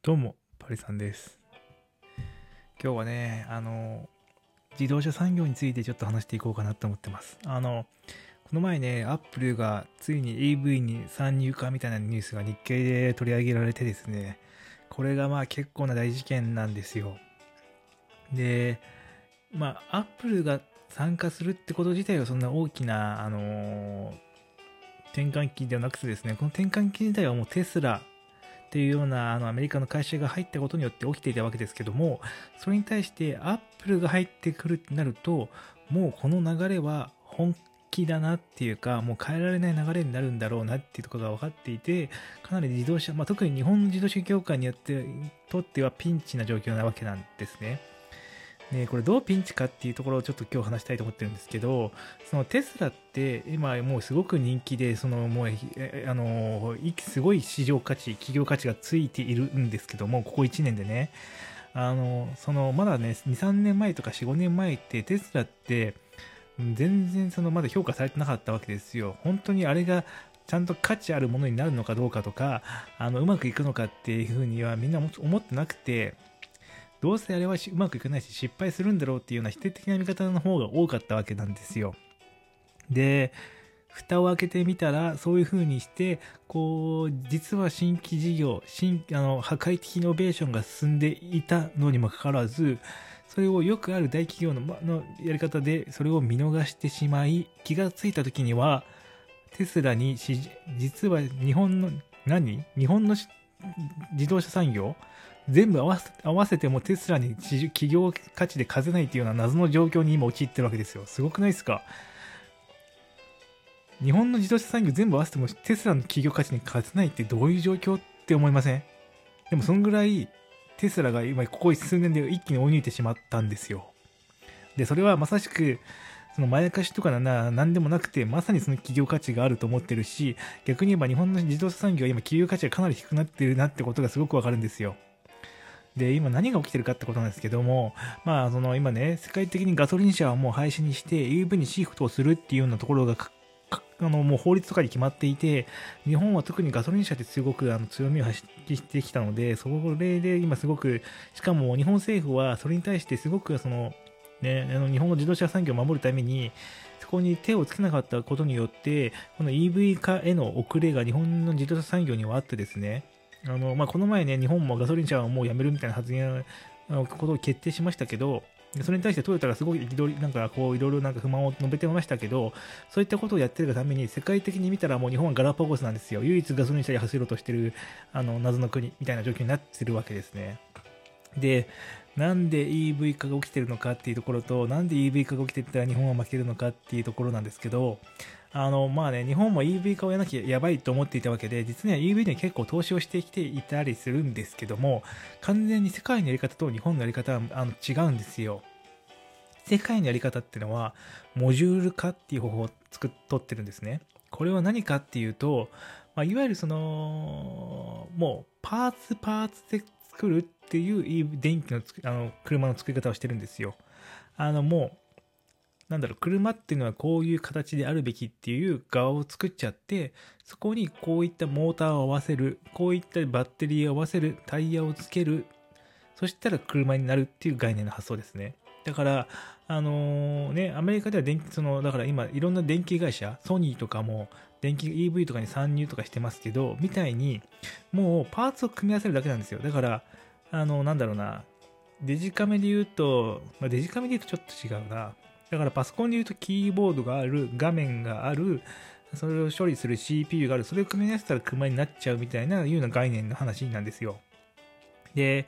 どうも、パリさんです。今日はね、あの、自動車産業についてちょっと話していこうかなと思ってます。あの、この前ね、アップルがついに EV に参入かみたいなニュースが日経で取り上げられてですね、これがまあ結構な大事件なんですよ。で、まあ、アップルが参加するってこと自体はそんな大きな、あの転換期ではなくてですね、この転換期自体はもうテスラっていうようなあのアメリカの会社が入ったことによって起きていたわけですけども、それに対してアップルが入ってくるってなると、もうこの流れは本気だなっていうか、もう変えられない流れになるんだろうなっていうところが分かっていて、かなり自動車、まあ、特に日本の自動車業界によってとってはピンチな状況なわけなんですね。ね、これどうピンチかっていうところをちょっと今日話したいと思ってるんですけど、そのテスラって今もうすごく人気で、そのもう、あの、すごい市場価値、企業価値がついているんですけども、ここ1年でね、あの、そのまだね、2、3年前とか4、5年前ってテスラって全然そのまだ評価されてなかったわけですよ。本当にあれがちゃんと価値あるものになるのかどうかとか、あの、うまくいくのかっていうふうにはみんな思ってなくて、どうせあれはうまくいかないし失敗するんだろうっていうような否定的な見方の方が多かったわけなんですよ。で、蓋を開けてみたら、そういう風にして、こう、実は新規事業、新、あの、破壊的イノベーションが進んでいたのにもかかわらず、それをよくある大企業ののやり方で、それを見逃してしまい、気がついた時には、テスラに実は日本の、何？日本の自動車産業？全部合わせ合わせてもテスラに企業価値で勝てないっていうような謎の状況に今陥ってるわけですよ。すごくないですか？日本の自動車産業全部合わせてもテスラの企業価値に勝てないってどういう状況って思いません？でもそんぐらいテスラが今ここ数年で一気に追い抜いてしまったんですよ。で、それはまさしくそのまやかしとかな、なんでもなくて、まさにその企業価値があると思ってるし、逆に言えば日本の自動車産業は今企業価値がかなり低くなってるなってことがすごくわかるんですよ。で、今何が起きてるかってことなんですけども、まあ、その今ね、世界的にガソリン車はもう廃止にして EV にシフトをするっていうようなところが、あの、もう法律とかに決まっていて、日本は特にガソリン車ってすごくあの強みを発揮してきたので、それで今すごく、しかも日本政府はそれに対してすごくその、ね、あの日本の自動車産業を守るために、そこに手をつけなかったことによって、この EV 化への遅れが日本の自動車産業にはあってですね、あの、まあ、この前ね、日本もガソリン車はもうやめるみたいな発言のことを決定しましたけど、それに対してトヨタがすごい憤り、なんかこういろいろなんか不満を述べてましたけど、そういったことをやってるために世界的に見たらもう日本はガラパゴスなんですよ。唯一ガソリン車で走ろうとしてる、あの、謎の国みたいな状況になってるわけですね。で、なんで EV 化が起きてるのかっていうところと、なんで EV 化が起きてたら日本は負けるのかっていうところなんですけど、あの、まあね、日本も EV 化をやらなきゃやばいと思っていたわけで、実には EV に結構投資をしてきていたりするんですけども、完全に世界のやり方と日本のやり方はあの違うんですよ。世界のやり方っていうのは、モジュール化っていう方法を作っとってるんですね。これは何かっていうと、まあ、いわゆるその、もうパーツパーツで作るっていう電気のあの車の作り方をしてるんですよ。あのもう、なんだろう、車っていうのはこういう形であるべきっていう側を作っちゃって、そこにこういったモーターを合わせる、こういったバッテリーを合わせる、タイヤをつける、そしたら車になるっていう概念の発想ですね。だから、あのー、ね、アメリカでは電気、その、だから今、いろんな電気会社、ソニーとかも、電気 EV とかに参入とかしてますけど、みたいに、もうパーツを組み合わせるだけなんですよ。だから、あの、なんだろうな、デジカメで言うと、まあ、デジカメで言うとちょっと違うな。だからパソコンで言うとキーボードがある、画面がある、それを処理する CPU がある、それを組み合わせたら車になっちゃうみたいな、いうような概念の話なんですよ。で、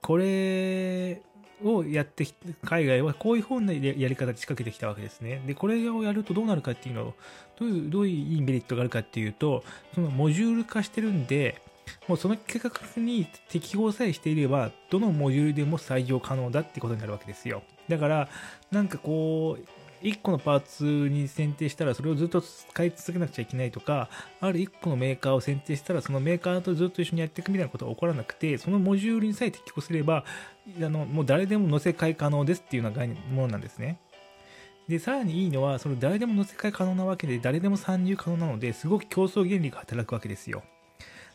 これをやってき海外はこういうふうなやり方で仕掛けてきたわけですね。で、これをやるとどうなるかっていうのを、どういう、どういういいメリットがあるかっていうと、そのモジュール化してるんで、もうその計画に適合さえしていれば、どのモジュールでも採用可能だってことになるわけですよ。だから、なんかこう、1個のパーツに選定したらそれをずっと使い続けなくちゃいけないとか、ある1個のメーカーを選定したらそのメーカーとずっと一緒にやっていくみたいなことは起こらなくて、そのモジュールにさえ適合すれば、あのもう誰でも載せ替え可能ですっていうような概念ものなんですね。で、さらにいいのは、その誰でも載せ替え可能なわけで、誰でも参入可能なので、すごく競争原理が働くわけですよ。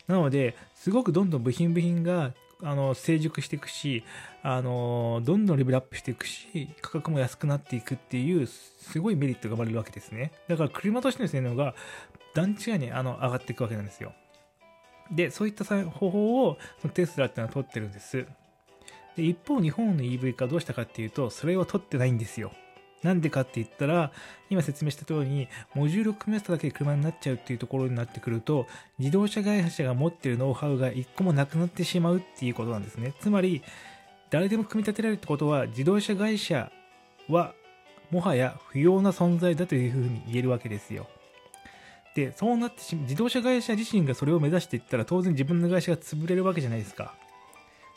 なので、すごくどんどん部品部品があの成熟していくしあのどんどんレベルアップしていくし価格も安くなっていくっていうすごいメリットが生まれるわけですね。だから車としての性能が段違いにあの上がっていくわけなんですよ。でそういった方法をそのテスラっていうのは取ってるんです。で一方日本の EV 化どうしたかっていうとそれを取ってないんですよ。なんでかって言ったら、今説明した通りに、モジュールを組み合わせただけで車になっちゃうっていうところになってくると、自動車会社が持ってるノウハウが一個もなくなってしまうっていうことなんですね。つまり、誰でも組み立てられるってことは、自動車会社は、もはや不要な存在だというふうに言えるわけですよ。で、そうなってし自動車会社自身がそれを目指していったら、当然自分の会社が潰れるわけじゃないですか。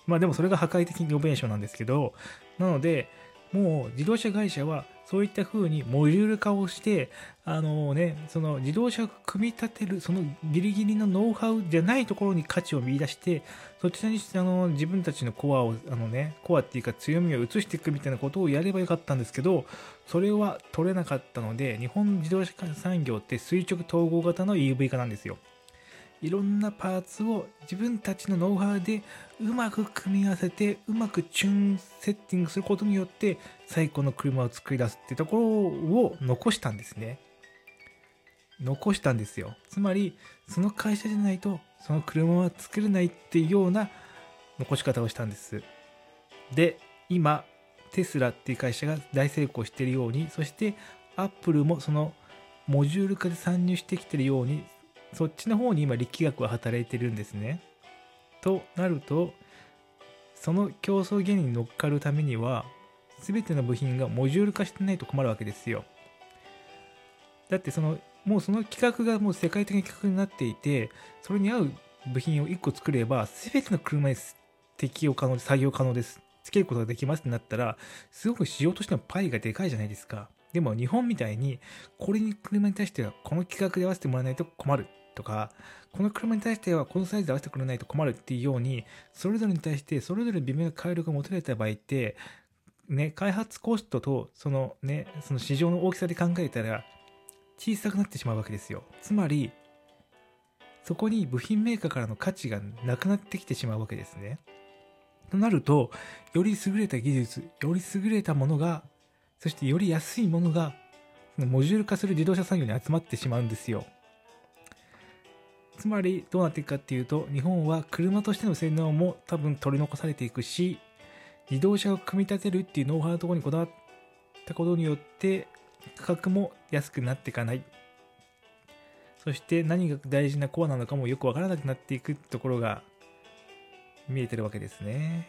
まあでもそれが破壊的イノベーションなんですけど、なので、もう自動車会社はそういった風にモジュール化をして、あのね、その自動車を組み立てる、そのギリギリのノウハウじゃないところに価値を見出して、そちらにあの自分たちのコアを、あのね、コアっていうか強みを移していくみたいなことをやればよかったんですけど、それは取れなかったので、日本自動車産業って垂直統合型の EV 化なんですよ。いろんなパーツを自分たちのノウハウでうまく組み合わせてうまくチューンセッティングすることによって最高の車を作り出すっていうところを残したんですね。残したんですよ。つまりその会社じゃないとその車は作れないっていうような残し方をしたんです。で今テスラっていう会社が大成功しているようにそしてアップルもそのモジュール化で参入してきてるようにそっちの方に今力学は働いてるんですね。となるとその競争原理に乗っかるためには全ての部品がモジュール化してないと困るわけですよ。だってそのもうその規格がもう世界的な規格になっていてそれに合う部品を1個作れば全ての車に適用可能で作業可能です。つけることができますってなったらすごく市場としてのパイがでかいじゃないですか。でも日本みたいにこれに車に対してはこの規格で合わせてもらわないと困るとか、この車に対してはこのサイズで合わせてくれないと困るっていうように、それぞれに対してそれぞれ微妙な回力が持たれた場合って、ね、開発コストとそのね、その市場の大きさで考えたら小さくなってしまうわけですよ。つまり、そこに部品メーカーからの価値がなくなってきてしまうわけですね。となると、より優れた技術、より優れたものが、そしてより安いものが、モジュール化する自動車産業に集まってしまうんですよ。つまりどうなっていくかっていうと日本は車としての性能も多分取り残されていくし自動車を組み立てるっていうノウハウのところにこだわったことによって価格も安くなっていかない。そして何が大事なコアなのかもよくわからなくなっていくところが見えてるわけですね。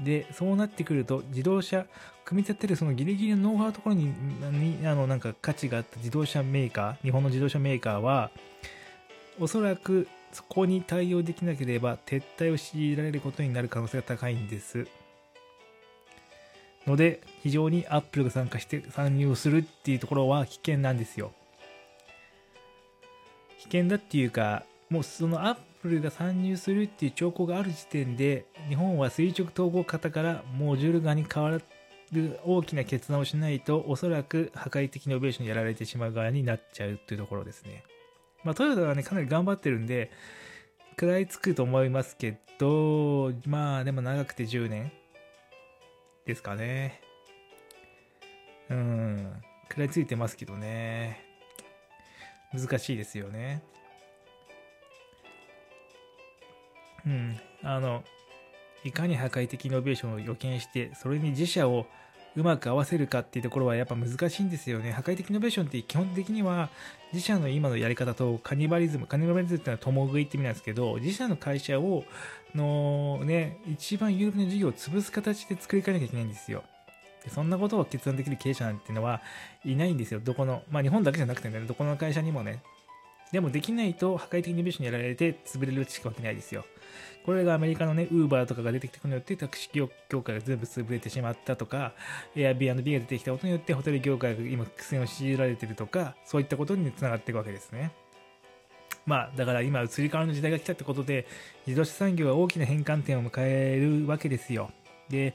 でそうなってくると自動車組み立てるそのギリギリのノウハウのところににあのなんか価値があった自動車メーカー日本の自動車メーカーはおそらくそこに対応できなければ撤退を強いられることになる可能性が高いんです。ので、非常にアップルが参加して参入をするっていうところは危険なんですよ。危険だっていうか、もうそのアップルが参入するっていう兆候がある時点で、日本は垂直統合型からモジュール側に変わる大きな決断をしないと、おそらく破壊的なオベーションにやられてしまう側になっちゃうっていうところですね。まあ、トヨタはね、かなり頑張ってるんで、食らいつくと思いますけど、まあ、でも長くて10年ですかね。うん、食らいついてますけどね。難しいですよね。うん、あの、いかに破壊的イノベーションを予見して、それに自社をうまく合わせるかっていうところはやっぱ難しいんですよね。破壊的イノベーションって基本的には自社の今のやり方とカニバリズム、カニバリズムってのは共食いって意味なんですけど、自社の会社を、のね、一番有名な事業を潰す形で作り変えなきゃいけないんですよ。でそんなことを決断できる経営者なんていうのはいないんですよ。どこの、まあ日本だけじゃなくてね、どこの会社にもね。でもできないと破壊的イノベーションにやられて潰れるしかわけないですよ。これがアメリカのね、ウーバーとかが出てきたことによって、タクシー業界が全部潰れてしまったとか、Airbnb が出てきたことによって、ホテル業界が今苦戦を強いられてるとか、そういったことにつながっていくわけですね。まあ、だから今、移り変わりの時代が来たってことで、自動車産業は大きな変換点を迎えるわけですよ。で、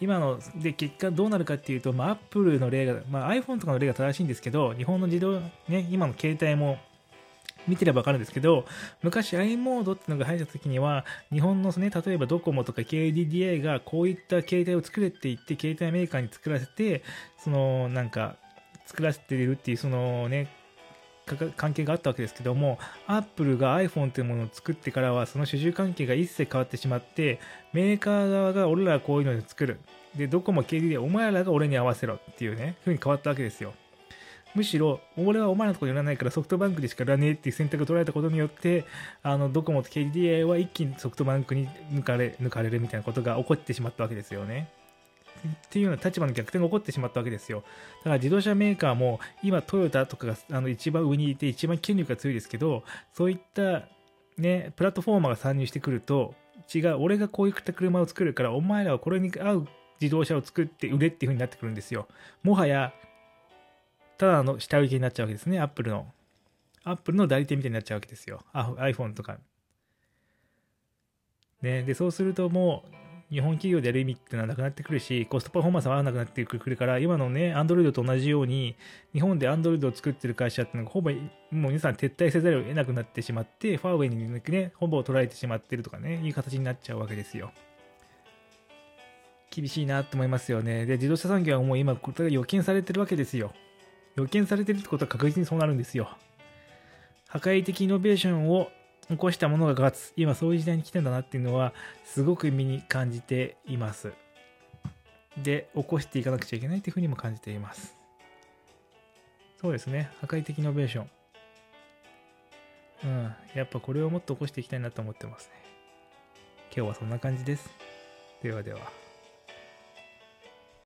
今の、で、結果どうなるかっていうと、まあ、Apple の例が、まあ、iPhone とかの例が正しいんですけど、日本の自動、ね、今の携帯も、見てればわかるんですけど、昔 i モードっていうのが入った時には、日本のね、例えばドコモとか KDDI がこういった携帯を作れって言って、携帯メーカーに作らせて、その、なんか、作らせてるっていう、そのね、関係があったわけですけども、アップルが iPhone というものを作ってからは、その主従関係が一切変わってしまって、メーカー側が俺らはこういうのを作る。で、ドコモ KDDI お前らが俺に合わせろっていうね、風に変わったわけですよ。むしろ、俺はお前のところに売らないからソフトバンクでしか売らねえっていう選択を取られたことによって、あの、ドコモと KDDI は一気にソフトバンクに抜かれ、抜かれるみたいなことが起こってしまったわけですよね。っていうような立場の逆転が起こってしまったわけですよ。だから自動車メーカーも今トヨタとかがあの一番上にいて一番権力が強いですけど、そういったね、プラットフォーマーが参入してくると、違う、俺がこういった車を作るから、お前らはこれに合う自動車を作って売れっていう風になってくるんですよ。もはやただの下請けになっちゃうわけですね、アップルの。アップルの代理店みたいになっちゃうわけですよ。iPhone とか。ね、で、そうするともう、日本企業でやる意味っていうのはなくなってくるし、コストパフォーマンスは合わなくなってくるから、今のね、Android と同じように、日本で Android を作ってる会社ってのが、ほぼ、もう皆さん撤退せざるを得なくなってしまって、ファーウェイにね、ほぼ取られてしまってるとかね、いう形になっちゃうわけですよ。厳しいなと思いますよね。で、自動車産業はもう今、これが予見されてるわけですよ。予見されてるってことは確実にそうなるんですよ。破壊的イノベーションを起こしたものが勝つ。今そういう時代に来てんだなっていうのは、すごく身に感じています。で、起こしていかなくちゃいけないっていうふうにも感じています。そうですね。破壊的イノベーション。うん。やっぱこれをもっと起こしていきたいなと思ってますね。今日はそんな感じです。ではでは。